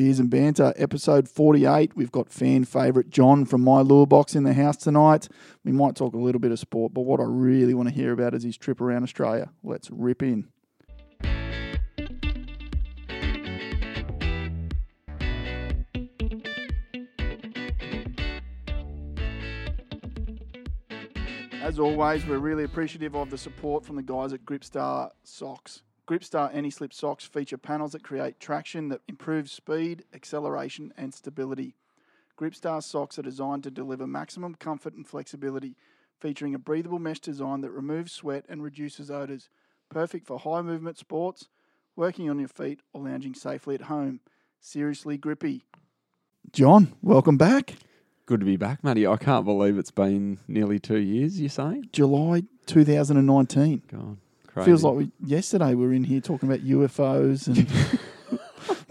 Beers and Banter, episode 48. We've got fan favourite John from My Lure Box in the house tonight. We might talk a little bit of sport, but what I really want to hear about is his trip around Australia. Let's rip in. As always, we're really appreciative of the support from the guys at Gripstar Socks. Gripstar Any-Slip socks feature panels that create traction that improves speed, acceleration, and stability. Gripstar socks are designed to deliver maximum comfort and flexibility, featuring a breathable mesh design that removes sweat and reduces odors. Perfect for high movement sports, working on your feet, or lounging safely at home. Seriously grippy. John, welcome back. Good to be back, Matty. I can't believe it's been nearly two years. You're saying? July 2019. God, crazy. Feels like we, yesterday we were in here talking about UFOs and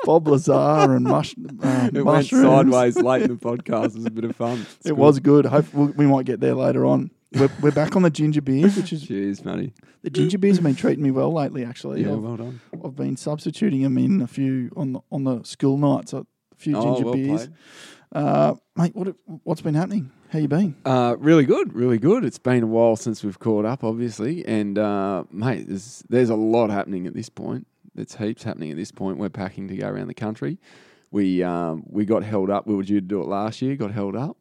Bob Lazar and mush, uh, it went sideways late in the podcast. It was a bit of fun. It's It good. was good. Hope we we might get there later on. We're, we're back on the ginger beers, which is Cheers, Matty. the ginger beers have been treating me well lately. Actually, Yeah, I've, well done. I've been substituting them in a few on the, on the school nights. A few Oh, ginger well beers, played. Uh, mate. What what's been happening? How you been? Uh, really good, really good. It's been a while since we've caught up, obviously, and uh, mate, there's there's a lot happening at this point. There's heaps happening at this point. We're packing to go around the country. We um, we got held up. We were due to do it last year. Got held up.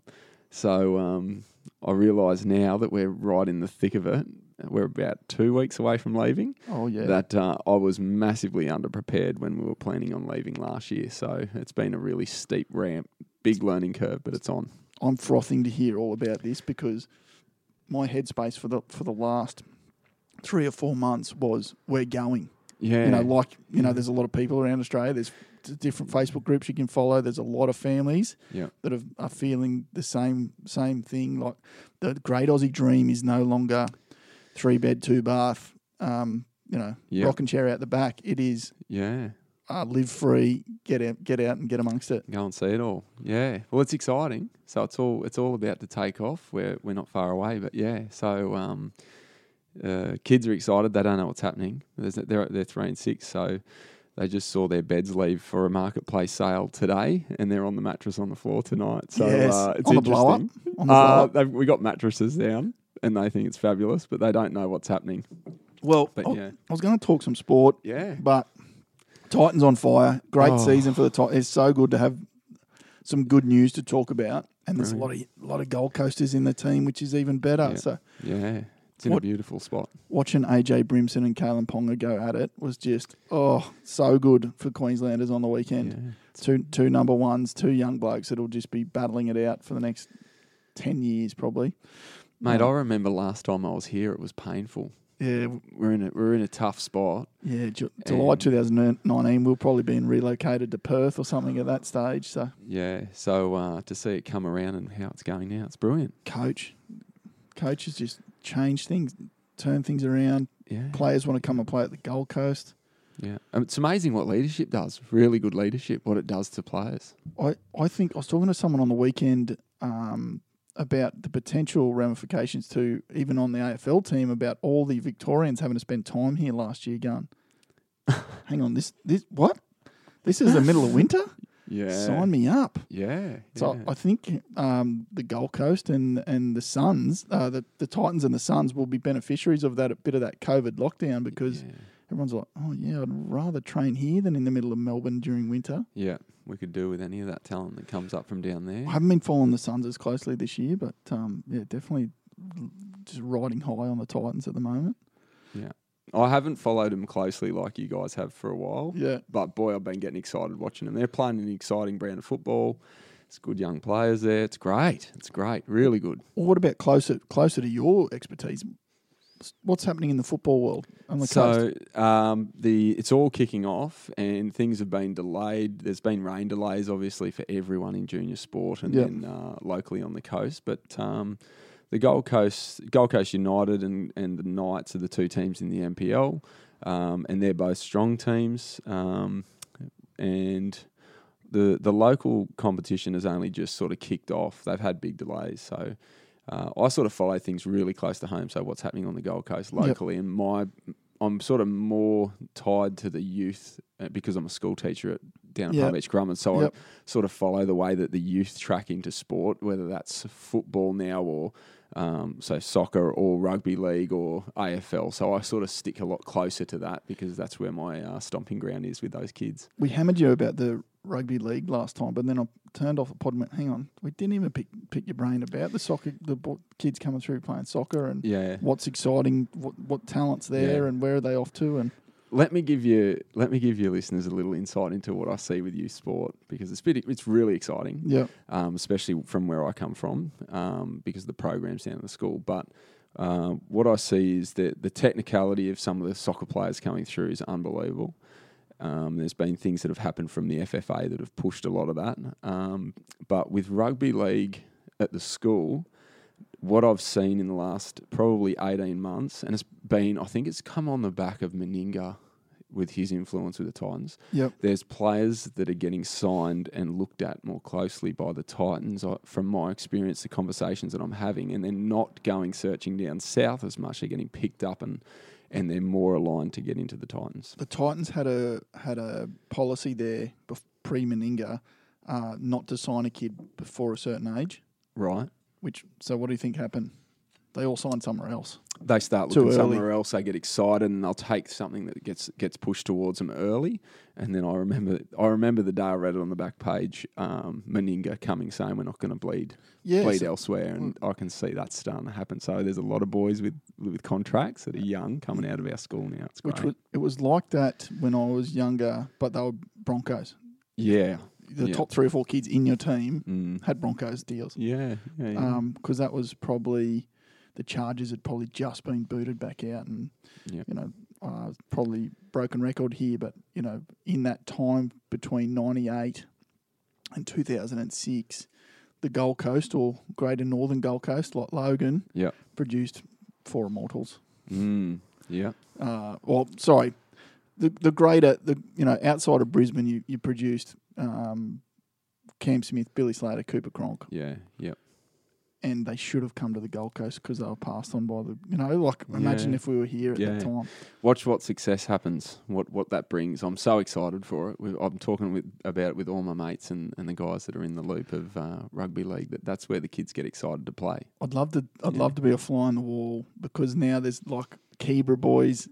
So um, I realise now that we're right in the thick of it. We're about two weeks away from leaving. Oh yeah, That uh, I was massively underprepared when we were planning on leaving last year. So it's been a really steep ramp, big learning curve, but it's on. I'm frothing to hear all about this because my headspace for the for the last three or four months was we're going. Yeah, You know, like you know, there's a lot of people around Australia. There's different Facebook groups you can follow. There's a lot of families yeah. that have, are feeling the same same thing. Like the great Aussie dream is no longer three bed, two bath. Um, you know, Yeah. rocking chair out the back. It is Yeah, uh, live free, get out, get out, and get amongst it. go and see it all. Yeah, well, it's exciting. So it's all it's all about to take off. We're we're not far away, but yeah. So um, uh, kids are excited. They don't know what's happening. There's, they're they're three and six, so they just saw their beds leave for a marketplace sale today, and they're on the mattress on the floor tonight. So yes, uh, it's on the blow up. interesting. On the blow Uh, up. they've, we got mattresses down, and they think it's fabulous, but they don't know what's happening. Well, But I, yeah, I was going to talk some sport. yeah, But Titans on fire. Great Oh. season for the Titans. It's so good to have some good news to talk about. And there's a lot of a lot of Gold Coasters in the team, which is even better. Yeah. So yeah. It's in What- a beautiful spot. watching AJ Brimson and Kalyn Ponga go at it was just oh so good for Queenslanders on the weekend. Yeah. Two two number ones, two young blokes that'll just be battling it out for the next ten years probably. Mate, Uh, I remember last time I was here, it was painful. Yeah, We're in a we're in a tough spot. yeah. Ju- July And- 2019, we'll probably be relocated to Perth or something at that stage. So Yeah, so uh, to see it come around and how it's going now, it's brilliant. coach, coaches just change things, turn things around. Yeah, Players want to come and play at the Gold Coast. yeah. Um, It's amazing what leadership does. Really good leadership. What it does to players. I, I think I was talking to someone on the weekend um, about the potential ramifications to even on the AFL team about all the Victorians having to spend time here last year. Going, hang on, this this what? This is the middle of winter. Yeah, Sign me up. Yeah, So yeah. I think um, the Gold Coast and and the Suns, uh, the the Titans and the Suns will be beneficiaries of that a bit of that COVID lockdown because yeah. everyone's like, oh yeah, I'd rather train here than in the middle of Melbourne during winter. yeah, we could do with any of that talent that comes up from down there. I haven't been following the Suns as closely this year, but um, yeah, definitely just riding high on the Titans at the moment. Yeah, I haven't followed them closely like you guys have for a while. Yeah, But boy, I've been getting excited watching them. They're playing an exciting brand of football. It's good young players there. It's great. It's great. Really good. Well, what about closer closer to your expertise? What's happening in the football world on the coast? So um, the it's all kicking off, and things have been delayed. There's been rain delays, obviously, for everyone in junior sport, and Yep. then uh, locally on the coast. But um, the Gold Coast, Gold Coast United, and and the Knights are the two teams in the NPL, um, and they're both strong teams. Um, and the the local competition has only just sort of kicked off. They've had big delays, so. Uh, I sort of follow things really close to home. So what's happening on the Gold Coast Yep. locally, and my I'm sort of more tied to the youth uh, because I'm a school teacher at down at Yep. Palm Beach Currumbin. So Yep. I sort of follow the way that the youth track into sport, whether that's football now or um, so soccer or rugby league or AFL. So I sort of stick a lot closer to that because that's where my uh, stomping ground is with those kids. We hammered you about the rugby league last time, but then I turned off the pod and went, hang on, we didn't even pick, pick your brain about the soccer, the bo- kids coming through playing soccer and Yeah. what's exciting, what, what talent's there Yeah. and where are they off to. And let me give you let me give your listeners a little insight into what I see with youth sport because it's bit, it's really exciting, yeah, um, especially from where I come from um, because of the programs down at the school. But uh, what I see is that the technicality of some of the soccer players coming through is unbelievable. Um, there's been things that have happened from the FFA that have pushed a lot of that. Um, but with rugby league at the school, what I've seen in the last probably 18 months, and it's been, I think it's come on the back of Meninga with his influence with the Titans. Yep. There's players that are getting signed and looked at more closely by the Titans. I, from my experience, the conversations that I'm having, and they're not going searching down south as much. They're getting picked up and and they're more aligned to get into the Titans. the Titans had a had a policy there pre Meninga uh, not to sign a kid before a certain age. Right. Which so what do you think happened? They all sign somewhere else. They start looking somewhere else. They get excited, and they'll take something that gets gets pushed towards them early. And then I remember, I remember the day I read it on the back page, um, Meninga coming saying we're not going to bleed Yeah, bleed elsewhere, and I can see that starting to happen. So there's a lot of boys with with contracts that are young coming out of our school now. It's which great. was it was like that when I was younger, but they were Broncos. yeah, The Yeah. top three or four kids in your team mm. had Broncos deals. yeah, yeah, yeah. because that was probably the Chargers had probably just been booted back out, and Yeah. you know, uh, probably broken record here, but you know, in that time between '98 and 2006, the Gold Coast or Greater Northern Gold Coast, like Logan, Yeah. produced four immortals. mm. yeah, Uh, well, sorry, the the greater the you know outside of Brisbane, you you produced um, Cam Smith, Billy Slater, Cooper Cronk. yeah, yeah. And they should have come to the Gold Coast because they were passed on by the, you know, like imagine Yeah. if we were here at Yeah. that time. Watch what success happens. What what that brings. I'm so excited for it. We- I'm talking with about it with all my mates and, and the guys that are in the loop of uh, rugby league. That that's where the kids get excited to play. I'd love to, I'd Yeah. love to be a fly on the wall because now there's like Keebra boys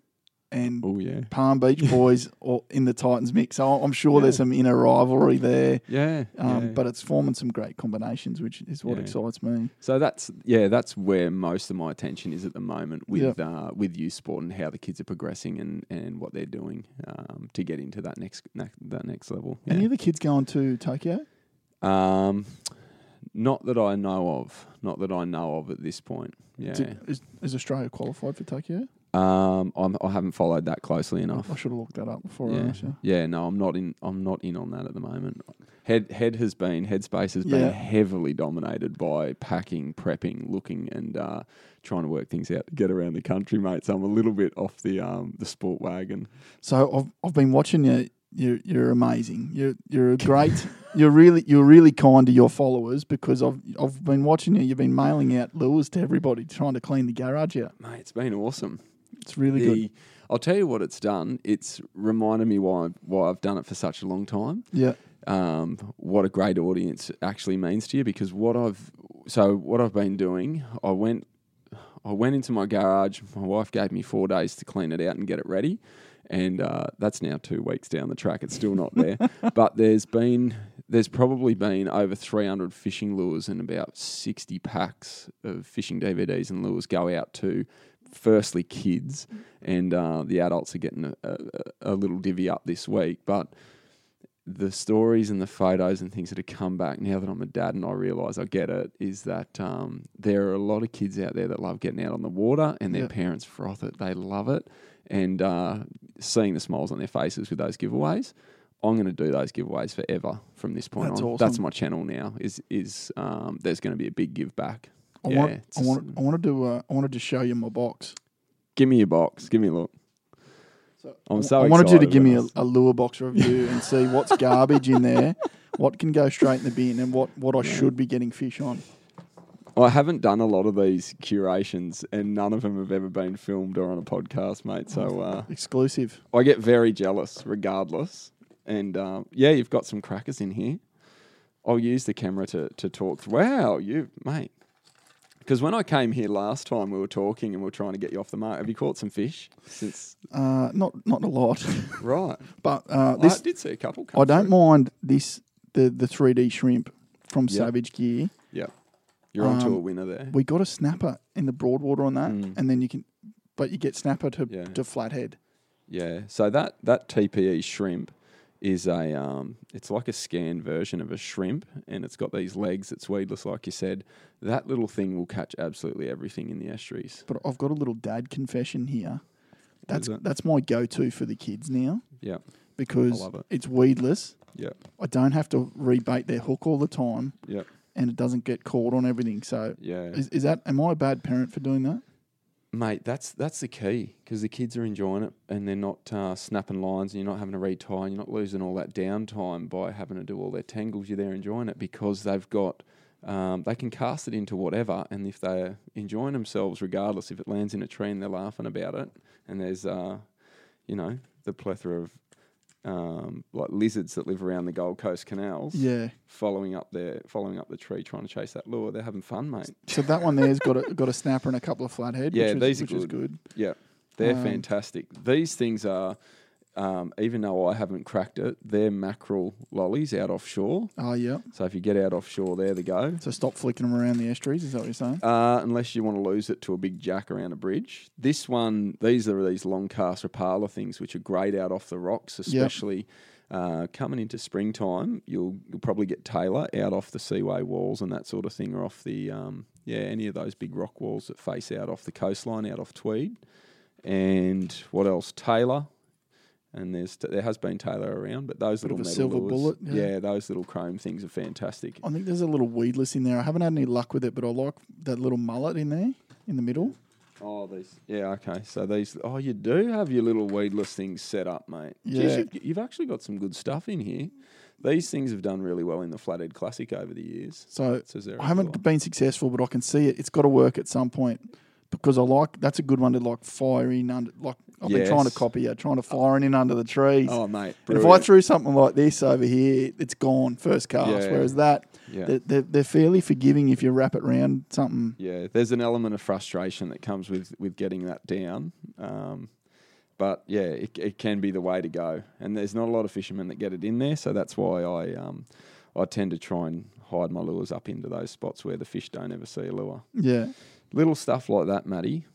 and Oh yeah, Palm Beach boys or in the Titans mix. So I'm sure there's some inner rivalry there. yeah. Um, yeah. But it's forming some great combinations, which is what Yeah. excites me. So that's yeah, that's where most of my attention is at the moment with uh, with youth sport and how the kids are progressing and, and what they're doing um, to get into that next ne- that next level. Any of the kids going to Tokyo? Um, not that I know of. Not that I know of at this point. Yeah. Is, is Australia qualified for Tokyo? Um, I'm, I haven't followed that closely enough. I should have looked that up before I Yeah. asked you. Yeah, no, I'm not in. I'm not in on that at the moment. Head head has been headspace has been Yeah. heavily dominated by packing, prepping, looking, and uh, trying to work things out to get around the country, mate. So I'm a little bit off the um the sport wagon. So I've I've been watching you. You're you're amazing. You're you're a great. you're really you're really kind to your followers because I've I've been watching you. You've been mailing out lures to everybody, trying to clean the garage out. Mate, it's been awesome. It's really good. I'll tell you what it's done. It's reminded me why why I've done it for such a long time. Yeah, um, what a great audience actually means to you because what I've so what I've been doing, I went I went into my garage. My wife gave me four days to clean it out and get it ready, and uh, that's now two weeks down the track. It's still not there, but there's been there's probably been over 300 fishing lures and about 60 packs of fishing DVDs and lures go out to firstly kids, and uh, the adults are getting a, a, a little divvy up this week, but the stories and the photos and things that have come back now that I'm a dad and I realise I get it is that um, there are a lot of kids out there that love getting out on the water and their Yeah. parents froth it. They love it. And uh, seeing the smiles on their faces with those giveaways, I'm going to do those giveaways forever from this point That's on. awesome. That's my channel now. Is is um, there's going to be a big give back. I Yeah, want I want I want to do. Uh, I want to just show you my box. Give me your box. Give me a look. So I'm so I wanted you to give me a, a lure box review and see what's garbage in there, what can go straight in the bin, and what what I should be getting fish on. I haven't done a lot of these curations, and none of them have ever been filmed or on a podcast, mate. So uh, Exclusive. I get very jealous, regardless. And um, yeah, you've got some crackers in here. I'll use the camera to to talk. Wow, you mate. Because when I came here last time, we were talking and we were trying to get you off the mark. Have you caught some fish since? Uh, not not a lot, Right. but uh, I this did see a couple. I don't through. mind this the the three D shrimp from Yep. Savage Gear. Yep. You're onto Um, a winner there. We got a snapper in the Broadwater on that, Mm. and then you can, but you get snapper to Yeah. to flathead. Yeah. So that that TPE shrimp is a um, it's like a scanned version of a shrimp, and it's got these legs. It's weedless, like you said. That little thing will catch absolutely everything in the estuaries. But I've got a little dad confession here. That's that's my go to for the kids now Yeah. because it. it's weedless. Yeah. I don't have to rebait their hook all the time, Yeah. and it doesn't get caught on everything. So Yeah. is, is that am I a bad parent for doing that? Mate, that's that's the key because the kids are enjoying it and they're not uh, snapping lines and you're not having to retie and you're not losing all that downtime by having to do all their tangles. You're there enjoying it because they've got um, they can cast it into whatever and if they're enjoying themselves, regardless if it lands in a tree and they're laughing about it, and there's uh, you know the plethora of um, like lizards that live around the Gold Coast canals, Yeah. following up their following up the tree trying to chase that lure. They're having fun, mate. So that one there's got a got a snapper and a couple of flathead. Yeah, which these is, are which is good. good. Yeah, they're Um, fantastic. These things are, um, even though I haven't cracked it, they're mackerel lollies out offshore. Oh yeah. So if you get out offshore, there they're the go. So stop flicking them around the estuaries. Is that what you're saying? Uh, unless you want to lose it to a big jack around a bridge. This one, these are these long cast rapala things, which are great out off the rocks, especially uh, coming into springtime. You'll you'll probably get tailor out off the seaway walls and that sort of thing, or off the um, yeah any of those big rock walls that face out off the coastline, out off Tweed. And what else? tailor. And there's there has been tailor around, but those Bit little metal silver lures, bullet, yeah. yeah, those little chrome things are fantastic. I think there's a little weedless in there. I haven't had any luck with it, but I like that little mullet in there in the middle. Oh, these. Yeah, okay. So these. Oh, you do have your little weedless things set up, mate. Jeez, Yeah. you've, you've actually got some good stuff in here. These things have done really well in the Flathead Classic over the years. So I haven't been successful, but I can see it. It's got to work at some point because I like that's a good one to like fire in under. Like I've been trying to copy you, trying to fire it in under the trees. Oh, mate. if I threw something like this over here, it's gone first cast. Yeah. Whereas that, Yeah. they're, they're, fairly forgiving if you wrap it round something. Yeah, there's an element of frustration that comes with, with getting that down. Um, but yeah, it, it can be the way to go. And there's not a lot of fishermen that get it in there, so that's why I um, I tend to try and hide my lures up into those spots where the fish don't ever see a lure. Yeah, Little stuff like that, Matty.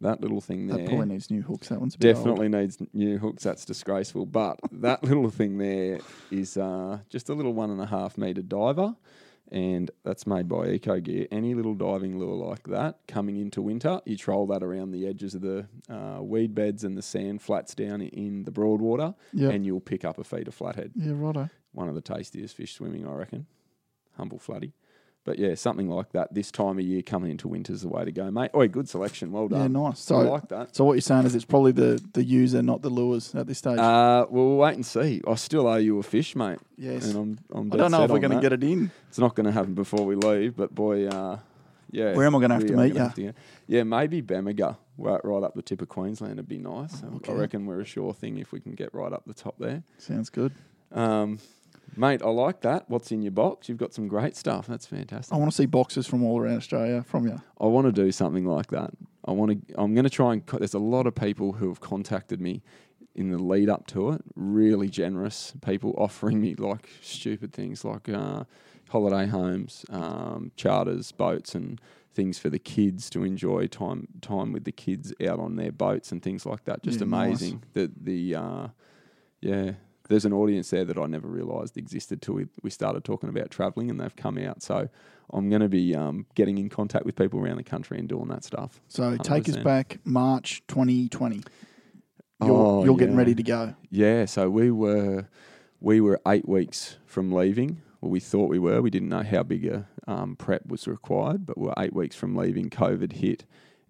That little thing there. that probably needs new hooks. That one's a bit old. Definitely needs new hooks. That's disgraceful. But that little thing there is uh, just a little one and a half meter diver, and that's made by Eco Gear. Any little diving lure like that coming into winter, you troll that around the edges of the uh, weed beds and the sand flats down in the Broadwater, Yep. and you'll pick up a feeder flathead. Yeah, righto. One of the tastiest fish swimming, I reckon. Humble flatty. But yeah, something like that this time of year coming into winter is the way to go, mate. Oi, good selection. Well done. Yeah, nice. I So, like that. so what you're saying is it's probably the the user, not the lures at this stage. Uh, well, we'll wait and see. I still owe you a fish, mate. yes. And I'm, I'm I dead don't know if we're going to get it in. It's not going to happen before we leave, but boy, uh, yeah. Where am I gonna have to meet have to Yeah, maybe Bamaga, right, right up the tip of Queensland would be nice. Okay. I reckon we're a sure thing if we can get right up the top there. Sounds good. Um, mate, I like that. What's in your box? You've got some great stuff. That's fantastic. I want to see boxes from all around Australia from you. I want to do something like that. I want to. I'm going to try and. Co- there's a lot of people who have contacted me in the lead up to it. Really generous people offering me like stupid things like uh, holiday homes, um, charters, boats, and things for the kids to enjoy time time with the kids out on their boats and things like that. Just Yeah, nice. amazing. The the uh, yeah. There's an audience there that I never realised existed till we, we started talking about travelling, and they've come out. So I'm going to be um, getting in contact with people around the country and doing that stuff. So take us back March 2020. You're, Oh, you're getting yeah. ready to go. Yeah, so we were we were eight weeks from leaving. Well, we thought we were. We didn't know how big a um, prep was required, but we we're eight weeks from leaving. COVID hit,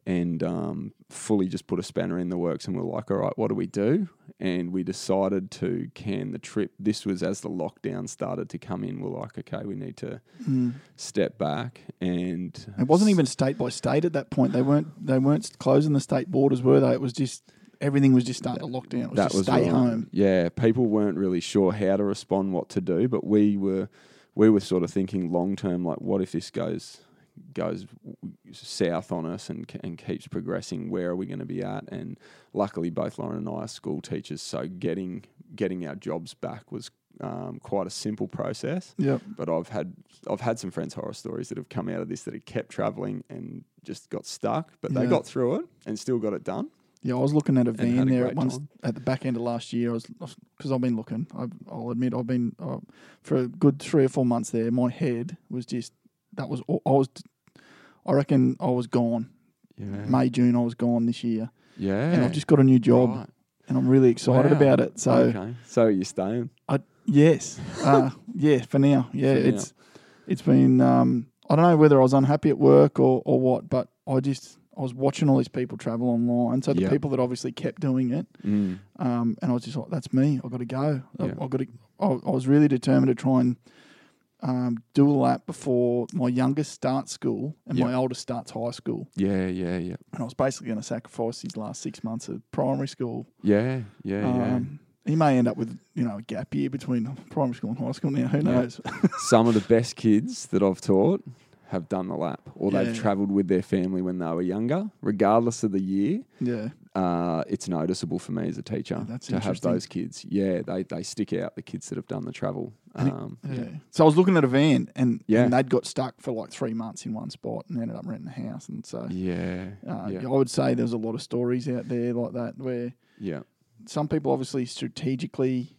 and um, fully just put a spanner in the works. And we we're like, all right, what do we do? And we decided to can the trip. This was as the lockdown started to come in. We're like, okay, we need to Mm. step back and It wasn't even state by state at that point. They weren't they weren't closing the state borders, were they? It was just everything was just starting to lock down. It was that just was stay right. home. Yeah, people weren't really sure how to respond, what to do, but we were we were sort of thinking long term, like what if this goes goes south on us and and keeps progressing? Where are we going to be at? And luckily, both Lauren and I are school teachers, so getting getting our jobs back was um, quite a simple process. Yep. But I've had I've had some friends horror stories that have come out of this that have kept travelling and just got stuck, but they got through it and still got it done. Yeah, I was looking at a van a there at once time. at the back end of last year. I was because I've been looking. I, I'll admit I've been uh, for a good three or four months there. My head was just that was all- I was. I reckon I was gone. Yeah, May June I was gone this year, yeah. and I've just got a new job, Right. and I'm really excited Wow. about it. So okay, so you're staying. I yes, uh, yeah, for now, yeah, For now. it's it's been. Um, I don't know whether I was unhappy at work or or what, but I just I was watching all these people travel online. So the Yeah. people that obviously kept doing it, Mm. um, and I was just like, "That's me. I've got to go. I- Yeah. I've got to." I, I was really determined to try and um, do a lap before my youngest starts school and my oldest starts high school. Yeah, yeah, yeah, And I was basically going to sacrifice these last six months of primary school. yeah, yeah, yeah. Um, he may end up with you know a gap year between primary school and high school. Now who Yeah. knows? Some of the best kids that I've taught have done the lap, or Yeah. they've travelled with their family when they were younger. Regardless of the year, yeah, uh, it's noticeable for me as a teacher Yeah, that's to have those kids. Yeah, they they stick out. The kids that have done the travel. And it- Um, yeah. So I was looking at a van, and, Yeah. and they'd got stuck for like three months in one spot, and ended up renting a house. And so yeah, uh, yeah, I would say there's a lot of stories out there like that where yeah. some people obviously strategically,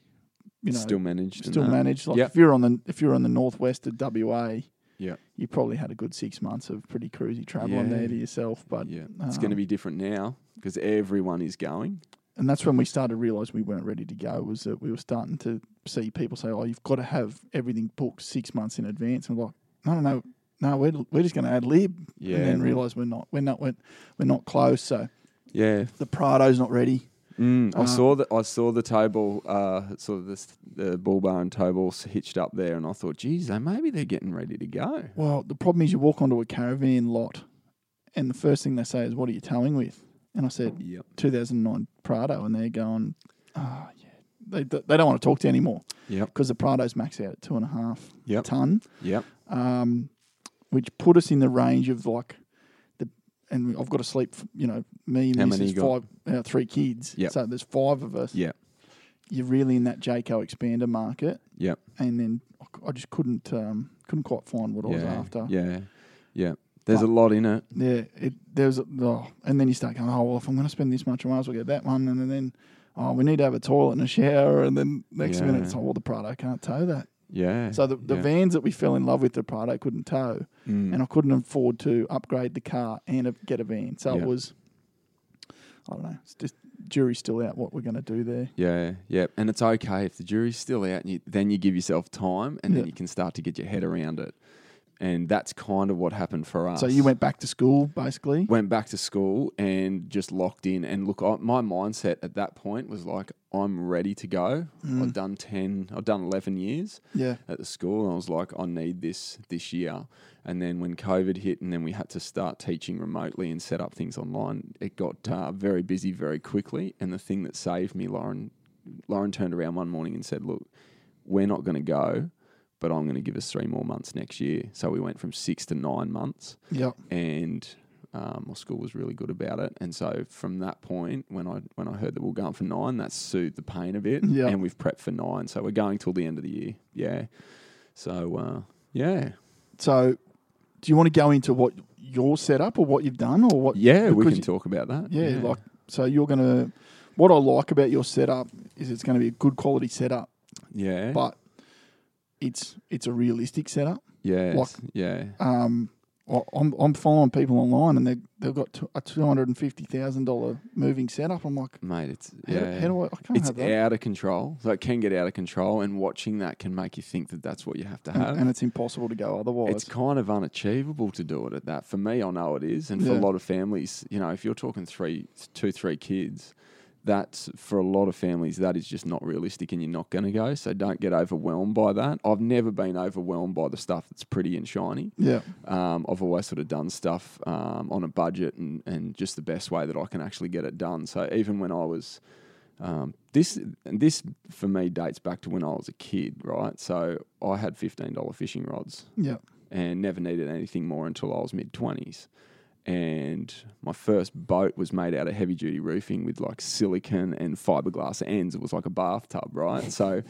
you know, still managed. still managed. manage. Like Yep. if you're on the if you're on the northwest of WA, Yeah. you probably had a good six months of pretty cruisy traveling Yeah. there to yourself. But yeah, it's going to um, be different now because everyone is going. and that's when we started to realise we weren't ready to go. Was that we were starting to see people say, "Oh, you've got to have everything booked six months in advance." And we're like, no, no, no, no, we're we're just going to ad lib, Yeah, and then realise we're not, we're not, we're, we're not close. So Yeah, the Prado's not ready. Mm, I Uh, saw that. I saw the table, uh, sort of this, the bull bar and tow ball hitched up there, and I thought, geez, they maybe they're getting ready to go. Well, the problem is you walk onto a caravan lot, and the first thing they say is, "What are you towing with?" And I said, Yep. 2009 Prado, and they're going, "Ah, yeah." They they don't want to talk to you anymore Yep. because the Prado's max out at two and a half Yep. ton, Yep. um, which put us in the range of like. And I've got to sleep, you know, me and How Mrs. many you got? five, uh, three kids. Yep. So there's five of us. Yeah. You're really in that Jayco expander market, Yeah. and then I just couldn't um, couldn't quite find what I was yeah. after. Yeah. Yeah. There's a lot in it. Yeah, it there's oh, and then you start going, oh well, if I'm going to spend this much, I might as well get that one, and then oh, we need to have a toilet and a shower, and then next minute it's Yeah. oh, well, the Prado can't tow that. Yeah. So the, the yeah. vans that we fell in love with, the Prado couldn't tow, Mm. and I couldn't afford to upgrade the car and a, get a van. So Yeah. it was, I don't know, it's just jury's still out what we're going to do there. Yeah, yeah, and it's okay if the jury's still out, and you, then you give yourself time, and then you can start to get your head around it, and that's kind of what happened for us. So you went back to school basically. went back to school and just locked in. And look, I, my mindset at that point was like, I'm ready to go. Mm. I've done ten, I've done eleven years Yeah, at the school, and I was like, I need this this year. And then when COVID hit, and then we had to start teaching remotely and set up things online, it got uh, very busy very quickly. And the thing that saved me, Lauren, Lauren turned around one morning and said, "Look, we're not going to go." But I'm going to give us three more months next year. So we went from six to nine months yeah, and um, my school was really good about it. And so from that point, when I when I heard that we are going for nine, that soothed the pain a bit. Yeah. And we've prepped for nine, so we're going till the end of the year. Yeah. So uh, yeah, So, do you want to go into what your setup or what you've done or what? yeah, we can you- talk about that. Yeah, like so you're gonna. What I like about your setup is it's going to be a good quality setup, yeah, but it's it's a realistic setup. yeah, like- yeah, Um, I'm I'm following people online and they they've got a two hundred and fifty thousand dollar moving setup. I'm like, mate. It's how, yeah. how do I? I can't it's have that. out of control. So it can get out of control, and watching that can make you think that that's what you have to have. And, and it's impossible to go otherwise. It's kind of unachievable to do it at that. For me, I know it is, and for Yeah. a lot of families, you know, if you're talking three, two, three kids, that's for a lot of families that is just not realistic and you're not going to go so don't get overwhelmed by that i've never been overwhelmed by the stuff that's pretty and shiny Yeah. um, i've always sort of done stuff um, on a budget and, and just the best way that i can actually get it done so even when i was um, this and this for me dates back to when i was a kid right so i had $15 fishing rods Yeah. and never needed anything more until I was mid twenties. And my first boat was made out of heavy duty roofing with like silicon and fiberglass ends. It was like a bathtub, right? So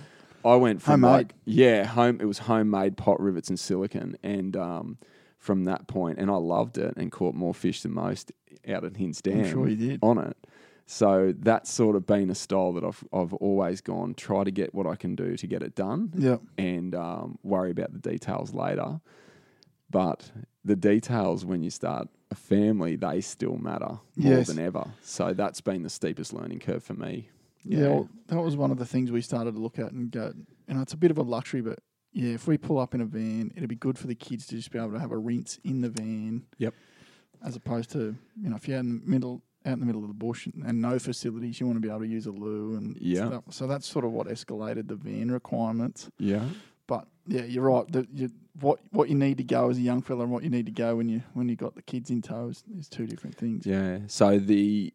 I went from Homemade. like yeah, home. It was homemade pot rivets and silicon, and um, from that point, and I loved it and caught more fish than most out at Hinze Dam I'm sure you did. on it. So that's sort of been a style that I've I've always gone try to get what I can do to get it done Yeah. and um, worry about the details later. But the details when you start a family, they still matter more Yes. than ever. So that's been the steepest learning curve for me. Yeah, well, that was one of the things we started to look at and go, you know, it's a bit of a luxury, but yeah, if we pull up in a van, it'd be good for the kids to just be able to have a rinse in the van. Yep. As opposed to, you know, if you're in the middle, out in the middle of the bush and, and no facilities, you want to be able to use a loo and Yeah. stuff. So that's sort of what escalated the van requirements. yeah, But yeah, you're right. The, you, what what you need to go as a young fella and what you need to go when you when you got the kids in tow is, is two different things. yeah. So the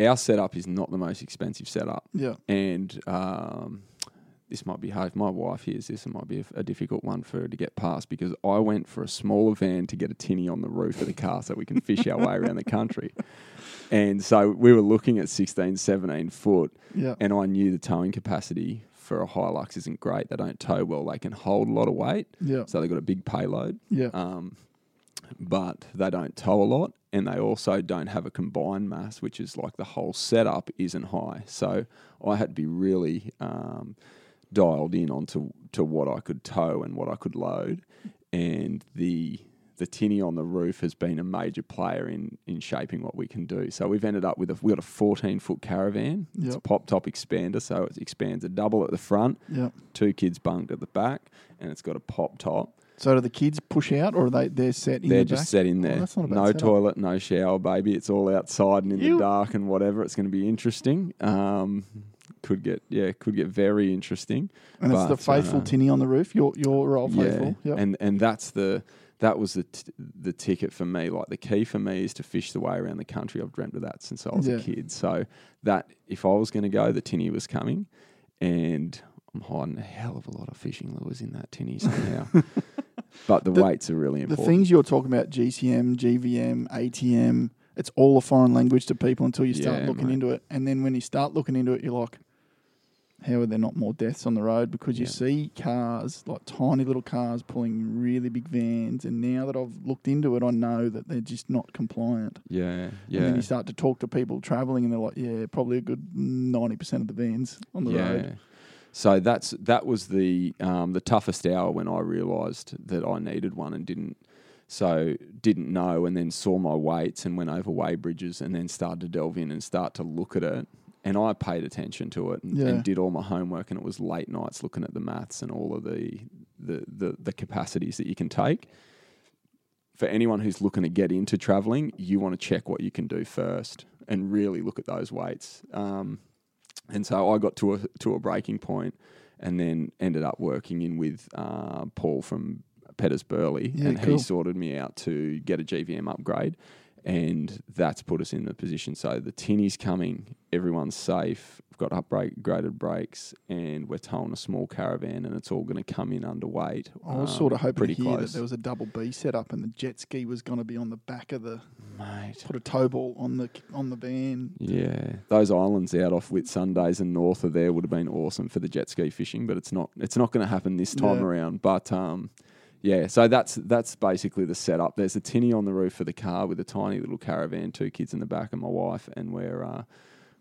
our setup is not the most expensive setup, Yeah. and um, this might be hard. If my wife hears this, it might be a, a difficult one for her to get past because I went for a smaller van to get a tinny on the roof of the car so we can fish our way around the country. And so we were looking at 16, 17 foot, Yeah. and I knew the towing capacity for a Hilux isn't great. They don't tow well. They can hold a lot of weight, Yeah. so they've got a big payload, Yeah. um, but they don't tow a lot, and they also don't have a combined mass, which is like the whole setup isn't high. So I had to be really um, dialed in onto to what I could tow and what I could load, and the the tinny on the roof has been a major player in in shaping what we can do. So we've ended up with a we got a 14 foot caravan. It's a pop top expander, so it expands a double at the front, Yeah. two kids bunked at the back, and it's got a pop top. So do the kids push out, or are they they're set in They're the just back? set in Oh, there. that's not a bad no toilet, no shower, baby. It's all outside and in Ew. the dark and whatever. It's going to be interesting. Um, could get yeah, could get very interesting. And it's the faithful uh, tinny on the roof. Your your old faithful. Yeah, Yep. and and that's the that was the t- the ticket for me. Like the key for me is to fish the way around the country. I've dreamt of that since I was Yeah. a kid. So that if I was going to go, the tinny was coming, and I'm hiding a hell of a lot of fishing lures in that tinny somehow. but the, The- weights are really important. the things you're talking about, GCM, GVM, ATM, it's all a foreign language to people until you start Yeah, looking mate. into it. And then when you start looking into it, you're like, how are there not more deaths on the road? Because you Yeah. see cars, like tiny little cars, pulling really big vans. And now that I've looked into it, I know that they're just not compliant. yeah, yeah. And then you start to talk to people traveling, and they're like, yeah, probably a good 90% of the vans on the road. So that's that was the um, the toughest hour when I realised that I needed one and didn't. So didn't know, and then saw my weights and went over weigh bridges, and then started to delve in and start to look at it. And I paid attention to it and, Yeah. and did all my homework, and it was late nights looking at the maths and all of the the, the the capacities that you can take. For anyone who's looking to get into traveling, you want to check what you can do first and really look at those weights. Um, and so I got to a to a breaking point, and then ended up working in with uh, Paul from Pedders Burleigh, Yeah, and cool. he sorted me out to get a GVM upgrade, and that's put us in the position. So the tinny's coming, everyone's safe. We've got upgraded brakes, and we're towing a small caravan, and it's all going to come in underweight. I was um, sort of hoping pretty to hear close. that there was a double B set up and the jet ski was going to be on the back of the Mate, put a tow ball on the on the van. Yeah, those islands out off Whitsundays and north of there would have been awesome for the jet ski fishing, but it's not. It's not going to happen this time Yeah. around. But um, yeah, so that's that's basically the setup. There's a tinny on the roof of the car with a tiny little caravan, two kids in the back, and my wife, and we're uh,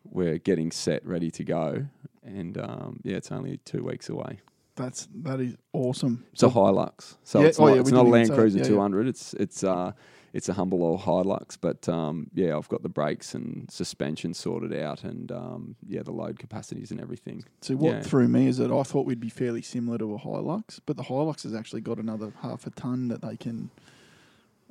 we're getting set, ready to go. And um, yeah, it's only two weeks away. That's that is awesome. It's a Hilux, so Yeah, it's oh not, yeah, it's not a Land Cruiser yeah, yeah. 200. It's it's uh it's a humble old Hilux, but um, yeah, I've got the brakes and suspension sorted out, and um, yeah, the load capacities and everything. So what Yeah. threw me is that I thought we'd be fairly similar to a Hilux, but the Hilux has actually got another half a ton that they can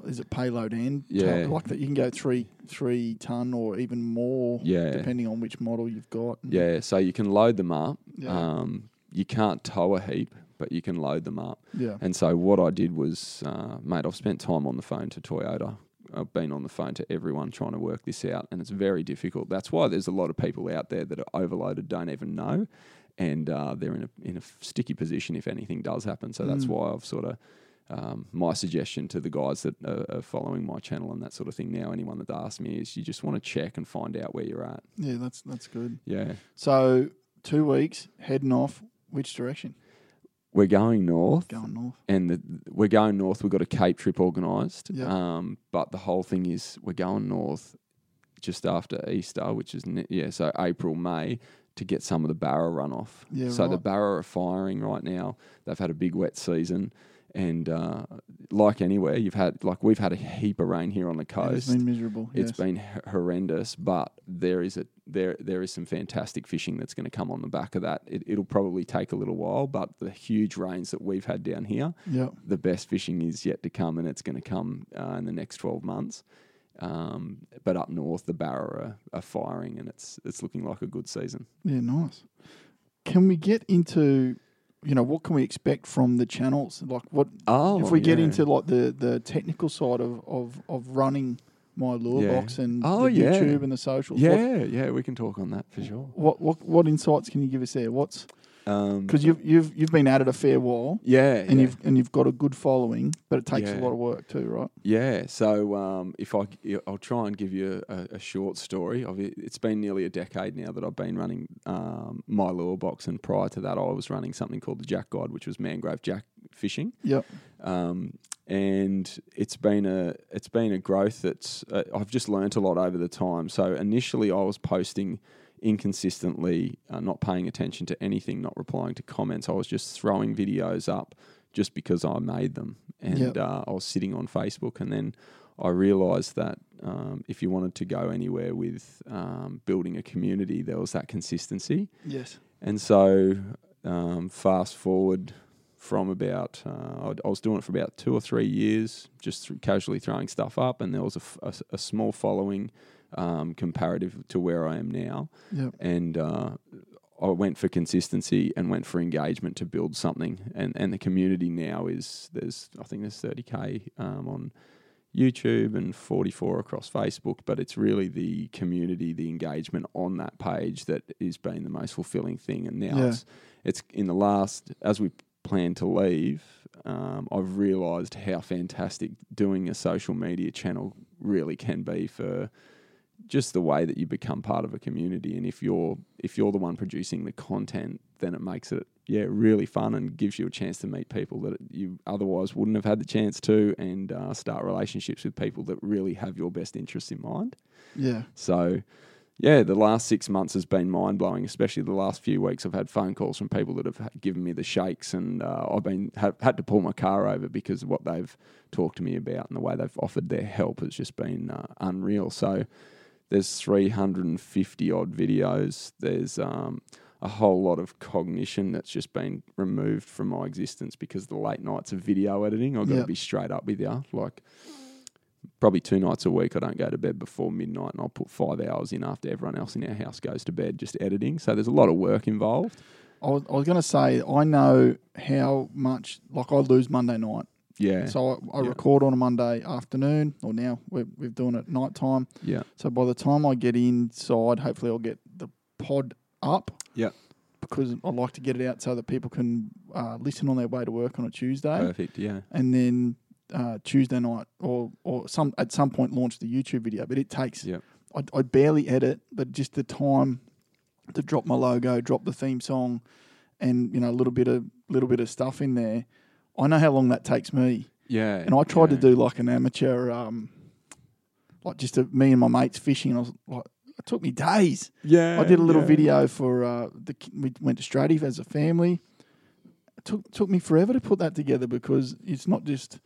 is it payload and Yeah. ton- like that? You can go three three ton or even more, Yeah. depending on which model you've got. Yeah, so you can load them up. Yeah. Um, you can't tow a heap, but you can load them up. yeah, And so what I did was, uh, mate, I've spent time on the phone to Toyota. I've been on the phone to everyone trying to work this out, and it's very difficult. That's why there's a lot of people out there that are overloaded, don't even know, and uh, they're in a in a sticky position if anything does happen. So that's Mm. why I've sort of um, my suggestion to the guys that are, are following my channel and that sort of thing now. Anyone that asks me is you just want to check and find out where you're at. yeah, that's that's good. Yeah, So two weeks heading off. Which direction? We're going north. Going north. and the, we're going north. We've got a Cape trip organised. Yep. Um, but the whole thing is we're going north just after Easter, which is yeah, so April May to get some of the Barra runoff. Yeah, so the. Barra are firing right now. They've had a big wet season. And uh, like anywhere, you've had like we've had a heap of rain here on the It's coast. been miserable. It's yes. been h- horrendous, but there is a there there is some fantastic fishing that's going to come on the back of that. It, it'll probably take a little while, but the huge rains that we've had down here, yeah. the best fishing is yet to come, and it's going to come uh, in the next twelve months. Um, but up north, the Barra are, are firing, and it's it's looking like a good season. Yeah, nice. Can we get into, you know, what can we expect from the channels? Like, what Oh, if we get into like the the technical side of of, of running my lure Yeah. box and Oh, the yeah. YouTube and the socials? What, Yeah, yeah, we can talk on that for sure. what what what insights can you give us there? What's Um, because you've you've you've been at it a fair while yeah, and yeah. you've and you've got a good following, but it takes a lot of work too, right? Yeah, so um, if I, I'll try and give you a, a short story. Of it. It's been nearly a decade now that I've been running um, my lure box, and prior to that, I was running something called the Jack Guide, which was mangrove jack fishing. Yep. Um, and it's been a it's been a growth that's uh, I've just learnt a lot over the time. So initially, I was posting inconsistently, uh, not paying attention to anything, not replying to comments. I was just throwing videos up just because I made them, and Yep. uh, I was sitting on Facebook, and then I realised that um, if you wanted to go anywhere with um, building a community, there was that consistency. Yes. And so, um, fast forward from about, uh, I- was doing it for about two or three years, just through casually throwing stuff up, and there was a, f- a s- a small following um, comparative to where I am now. Yep. And uh, I went for consistency and went for engagement to build something. And, and the community now is there's I think there's 30k um, on YouTube and 44 across Facebook, but it's really the community, the engagement on that page that has been the most fulfilling thing. And now Yeah. it's, it's in the last, as we plan to leave, um, I've realised how fantastic doing a social media channel really can be for just the way that you become part of a community. And if you're if you're the one producing the content, then it makes it yeah really fun and gives you a chance to meet people that you otherwise wouldn't have had the chance to, and uh, start relationships with people that really have your best interests in mind. Yeah. So. Yeah, the last six months has been mind blowing. Especially the last few weeks, I've had phone calls from people that have given me the shakes, and uh, I've been have, had to pull my car over because of what they've talked to me about and the way they've offered their help has just been uh, unreal. So, there's 350 odd videos. There's um, a whole lot of cognition that's just been removed from my existence because of the late nights of video editing. I've got Yeah. to be straight up with you. Like, probably two nights a week, I don't go to bed before midnight and I'll put five hours in after everyone else in our house goes to bed just editing. So, there's a lot of work involved. I was, I was going to say I know how much like I lose Monday night. Yeah. So I, I Yeah. record on a Monday afternoon, or now we're, we're doing it night time. yeah. So by the time I get inside, hopefully I'll get the pod up. Yeah. Because I like to get it out so that people can uh, listen on their way to work on a Tuesday, Perfect. Yeah. and then uh, Tuesday night or or some at some point launch the YouTube video. But it takes Yeah. I, I barely edit, but just the time to drop my logo, drop the theme song, and you know a little bit of little bit of stuff in there. I know how long that takes me. Yeah. And I tried to do like an amateur, um, like just a, me and my mates fishing. I was like, it took me days. Yeah. I did a little yeah. video for uh, the we went to Straddie as a family. It took took me forever to put that together because it's not just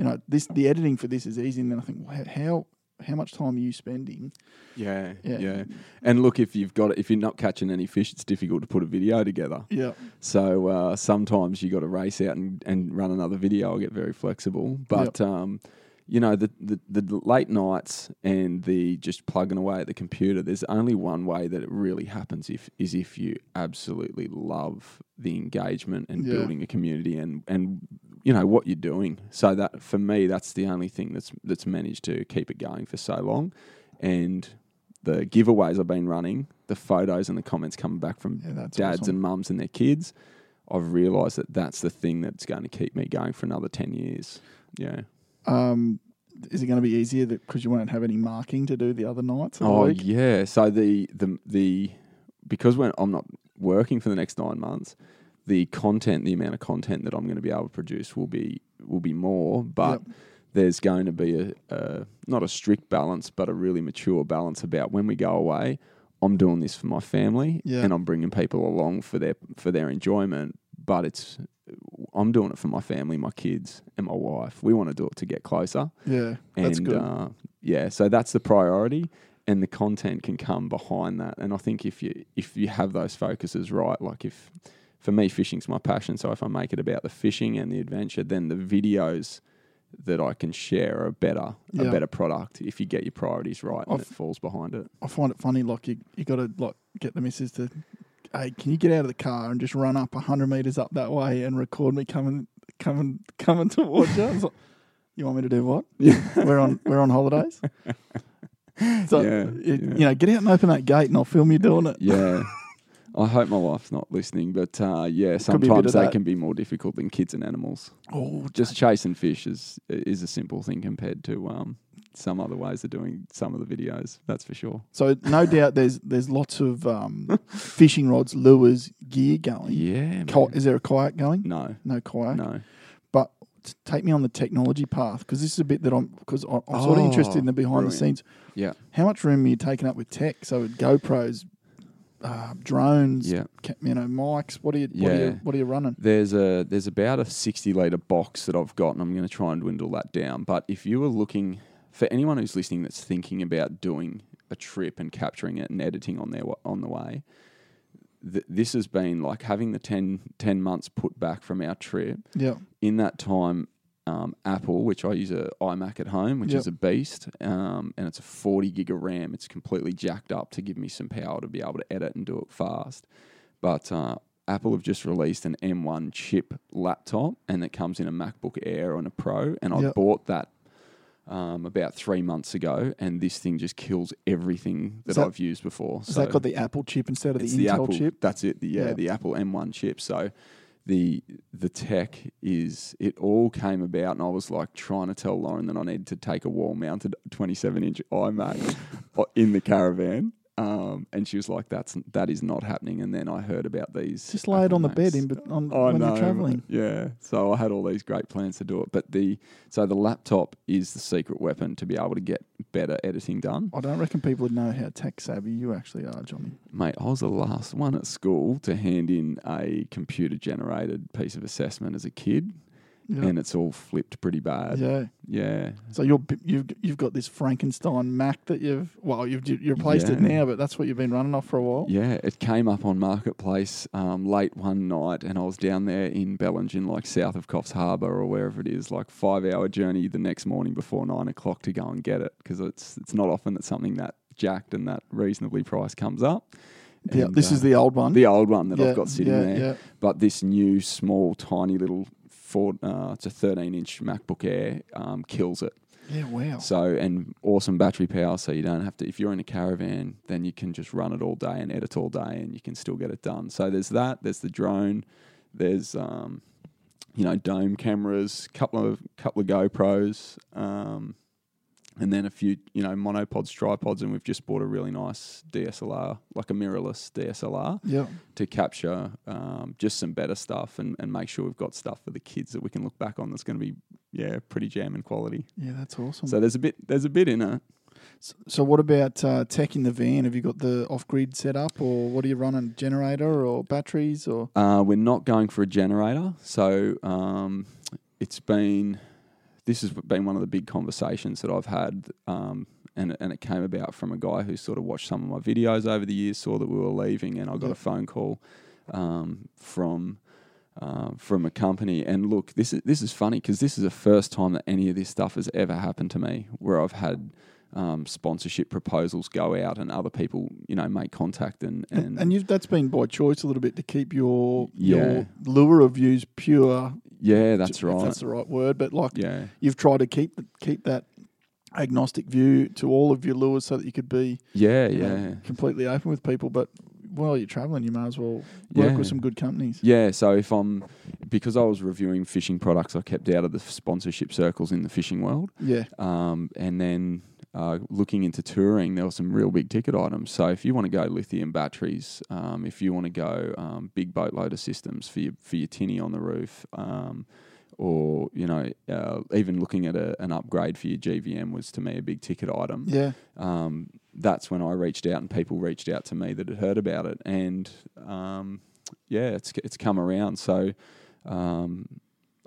you know this the editing for this is easy, and then I think well, how how much time are you spending? Yeah, Yeah. yeah, And look, if you've got if you're not catching any fish, it's difficult to put a video together. Yeah, So uh, sometimes you got to race out and, and run another video. I get very flexible, but um, you know the, the the late nights and the just plugging away at the computer. There's only one way that it really happens if is if you absolutely love the engagement and Yeah. building a community and and you know what you're doing. So that for me, that's the only thing that's that's managed to keep it going for so long, and the giveaways I've been running, the photos and the comments coming back from Yeah, dads awesome. and mums and their kids, I've realised that that's the thing that's going to keep me going for another ten years. Yeah. Um, is it going to be easier because you won't have any marking to do the other nights Oh yeah. So the the the because when I'm not working for the next nine months, the content, the amount of content that I'm going to be able to produce will be will be more, but. Yep. There's going to be a, a not a strict balance, but a really mature balance about when we go away. I'm doing this for my family, Yeah. and I'm bringing people along for their for their enjoyment. But it's I'm doing it for my family, my kids, and my wife. We want to do it to get closer. Yeah, And that's good. Uh, yeah, so that's the priority, and the content can come behind that. And I think if you if you have those focuses right, like if for me fishing's my passion, so if I make it about the fishing and the adventure, then the videos that I can share are better Yeah. a better product if you get your priorities right and I've- it falls behind it. I find it funny. Like you, you got to like get the missus to, hey, can you get out of the car and just run up hundred meters up that way and record me coming, coming, coming towards you? Like, you want me to do what? Yeah. We're on, we're on holidays. So Yeah, it- yeah. you know, get out and open that gate, and I'll film you doing it. Yeah. I hope my wife's not listening, but uh, yeah, Could be a bit sometimes they that. can be more difficult than kids and animals. Oh, just chasing fish is is a simple thing compared to um, some other ways of doing some of the videos. That's for sure. so no doubt there's there's lots of um, fishing rods, lures, gear going. Yeah. Ki- is there a kayak going? No, No kayak. no. But take me on the technology path because this is a bit that I'm because I'm, I'm sort of Oh, interested in the behind the scenes. Yeah, How much room are you taking up with tech? So with GoPros, uh, drones, yeah. you know, mics. What are you? What, are Yeah. you what are you running? There's a there's about a sixty liter box that I've got, and I'm going to try and dwindle that down. But if you were looking for anyone who's listening that's thinking about doing a trip and capturing it and editing on their on the way, th- this has been like having the 10, 10 months put back from our trip. Yeah, in that time, um, Apple, which I use a iMac at home, which Yep. is a beast, um, and it's a 40 gig of RAM. It's completely jacked up to give me some power to be able to edit and do it fast. But uh, Apple have just released an M1 chip laptop, and it comes in a MacBook Air and a Pro, and I Yep. bought that. Um, about three months ago, and this thing just kills everything that, that- I've used before. has that got the Apple chip instead of the Intel the Apple chip? That's it. The, yeah, Yeah. the Apple M1 chip. So the the tech is it all came about, and I was like trying to tell Lauren that I needed to take a wall mounted 27 inch iMac in the caravan. Um, and she was like, "That's that is not happening." And then I heard about these. Just lay it on the bed in, bet- on, I when know, you're traveling. Yeah. So I had all these great plans to do it, but the so the laptop is the secret weapon to be able to get better editing done. I don't reckon people would know how tech savvy you actually are, Johnny. Mate, I was the last one at school to hand in a computer generated piece of assessment as a kid, Yeah. and it's all flipped pretty bad. yeah. Yeah. So you're you've you've got this Frankenstein Mac that you've well you've you replaced it now, but that's what you've been running off for a while. Yeah, it came up on Marketplace um, late one night, and I was down there in Bellingen, like south of Coffs Harbour or wherever it is, like five hour journey the next morning before nine o'clock to go and get it because it's it's not often that something that jacked and that reasonably priced comes up. Yeah, this uh, is the old one. the old one that Yeah, I've got sitting yeah, there. Yeah. But this new, small, tiny little four, uh, it's a 13 inch MacBook Air, um, kills it. Yeah, wow. So, and awesome battery power. So you don't have to, if you're in a caravan, then you can just run it all day and edit all day and you can still get it done. So there's that. There's the drone. There's, um, you know, dome cameras, couple of couple of GoPros, um, and then a few, you know, monopods, tripods, and we've just bought a really nice DSLR, like a mirrorless DSLR Yeah. to capture um, just some better stuff and, and make sure we've got stuff for the kids that we can look back on that's going to be yeah pretty jamming quality. Yeah, that's awesome. So there's a bit there's a bit in it. So, so what about uh, tech in the van? Have you got the off-grid set up, or what are you running? Generator or batteries or? Uh, we're not going for a generator, so um, it's been this has been one of the big conversations that I've had. Um, and, and it came about from a guy who sort of watched some of my videos over the years, saw that we were leaving, and I got Yep. a phone call um, from uh, from a company. And look, this is this is funny because this is the first time that any of this stuff has ever happened to me, where I've had um, sponsorship proposals go out and other people, you know, make contact and and, And, you've, that's been by choice a little bit to keep your Yeah. your lure of views pure. yeah, that's if right. That's the right word. But like yeah, you've tried to keep the, keep that agnostic view to all of your lures so that you could be yeah, you know, yeah. completely open with people. But while you're traveling, you may as well work Yeah. with some good companies. Yeah, so if I'm because I was reviewing fishing products, I kept out of the sponsorship circles in the fishing world. Yeah, Um, and then uh, looking into touring, there were some real big ticket items. So if you want to go lithium batteries, um, if you want to go um, big boat loader systems for your for your tinny on the roof, um, or you know uh, even looking at a, an upgrade for your GVM was to me a big ticket item. yeah, Um, that's when I reached out and people reached out to me that had heard about it, and um, yeah, it's it's come around. So. Um,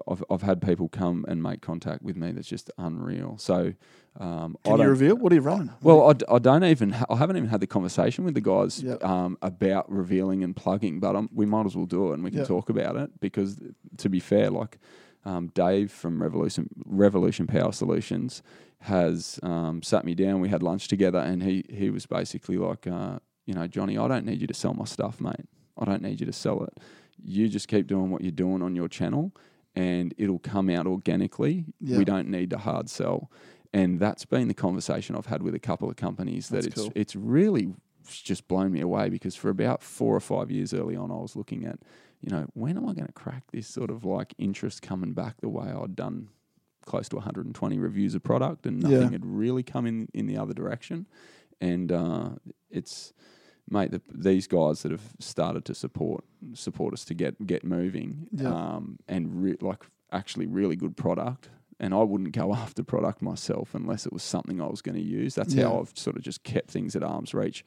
I've I've had people come and make contact with me that's just unreal. So, um, Can you don't- reveal what are you running? well, I, I don't even ha- I haven't even had the conversation with the guys Yep. um, about revealing and plugging, but um, we might as well do it and we can Yep. talk about it because to be fair, like um, Dave from Revolution Revolution Power Solutions has um, sat me down. We had lunch together, and he he was basically like, uh, you know, Johnny, I don't need you to sell my stuff, mate. I don't need you to sell it. You just keep doing what you're doing on your channel, and it'll come out organically. Yeah. We don't need to hard sell and that's been the conversation I've had with a couple of companies that That's it's cool. it's really just blown me away because for about four or five years early on I was looking at you know when am I going to crack this sort of like interest coming back the way I'd done close to 120 reviews of product and nothing Yeah. had really come in in the other direction and uh, it's mate the, these guys that have started to support support us to get get moving Yeah. um, and re- like actually really good product and I wouldn't go after product myself unless it was something I was going to use. That's Yeah. how I've sort of just kept things at arm's reach,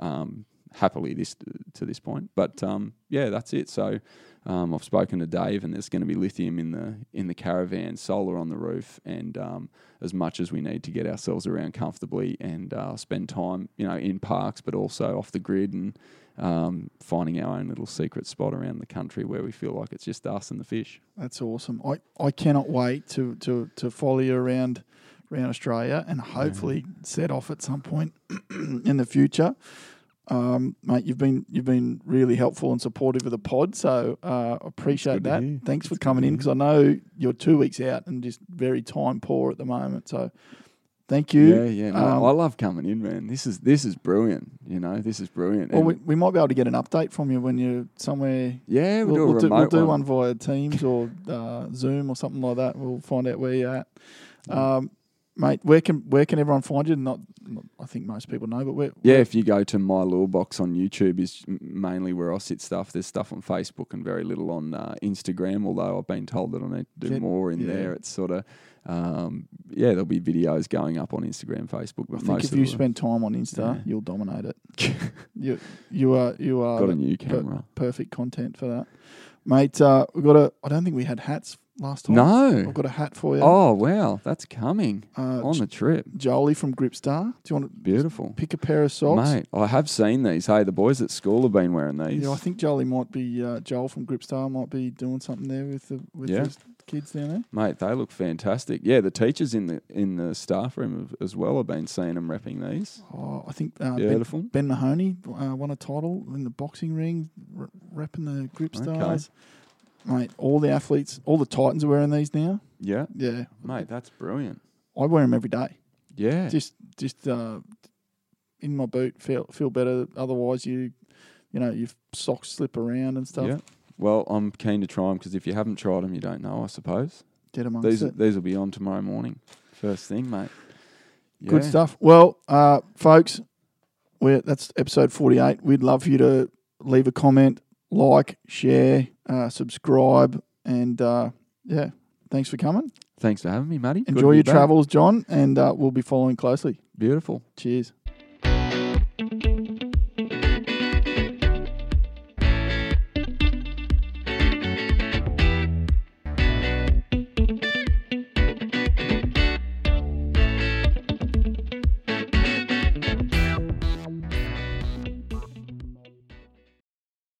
um, happily this to this point. But um, yeah, that's it. So um, I've spoken to Dave, and there's going to be lithium in the in the caravan, solar on the roof, and um, as much as we need to get ourselves around comfortably and uh, spend time, you know, in parks, but also off the grid and. Um, finding our own little secret spot around the country where we feel like it's just us and the fish. That's awesome. I, I cannot wait to, to, to follow you around around Australia and hopefully set off at some point in the future. Um, mate, you've been you've been really helpful and supportive of the pod, so uh, appreciate that. Thanks for coming in because I know you're two weeks out and just very time poor at the moment. So thank you. Yeah, yeah. No, Um, I love coming in, man. This is this is brilliant. You know, this is brilliant. Well, we, we might be able to get an update from you when you're somewhere. yeah, we'll, We'll, do we'll do, we'll do one. one via Teams or uh, Zoom or something like that. We'll find out where you're at. Um, mate, where can where can everyone find you? Not, not I think most people know, but where? Yeah, if you go to my lure box on YouTube, is mainly where I sit stuff. There's stuff on Facebook and very little on uh, Instagram. Although I've been told that I need to do more in yeah. there. It's sort of um, yeah, there'll be videos going up on Instagram, Facebook. But I think if you spend time on Insta, Yeah. you'll dominate it. you you are you are got a new per- camera. perfect content for that, mate. Uh, we got a. I don't think we had hats last time. No. I've got a hat for you. Oh wow, that's coming uh, on the trip. Jolie from Gripstar. Do you want to Beautiful. pick a pair of socks? Mate, I have seen these. Hey, the boys at school have been wearing these. Yeah, I think Jolie might be uh, Joel from Gripstar might be doing something there with the with Yeah. the kids down there. Mate, they look fantastic. Yeah, the teachers in the in the staff room have, as well have been seeing them repping these. Oh, I think uh, ben, Beautiful. ben Mahoney uh, won a title in the boxing ring, r- repping the Gripstars. Mate, all the athletes, all the Titans are wearing these now. Yeah, Yeah, mate, that's brilliant. I wear them every day. Yeah, Just, just uh, in my boot, feel feel better. Otherwise, you, you know, your socks slip around and stuff. yeah. Well, I'm keen to try them because if you haven't tried them, you don't know. I suppose Get amongst these it. these will be on tomorrow morning, first thing, mate. Good stuff. Well, uh, folks, we're, that's episode 48. We'd love for you to leave a comment, like, share, uh, subscribe, and uh, yeah, thanks for coming. Thanks for having me, Matty. Enjoy your back. travels, John, and uh, we'll be following closely. Beautiful. Cheers.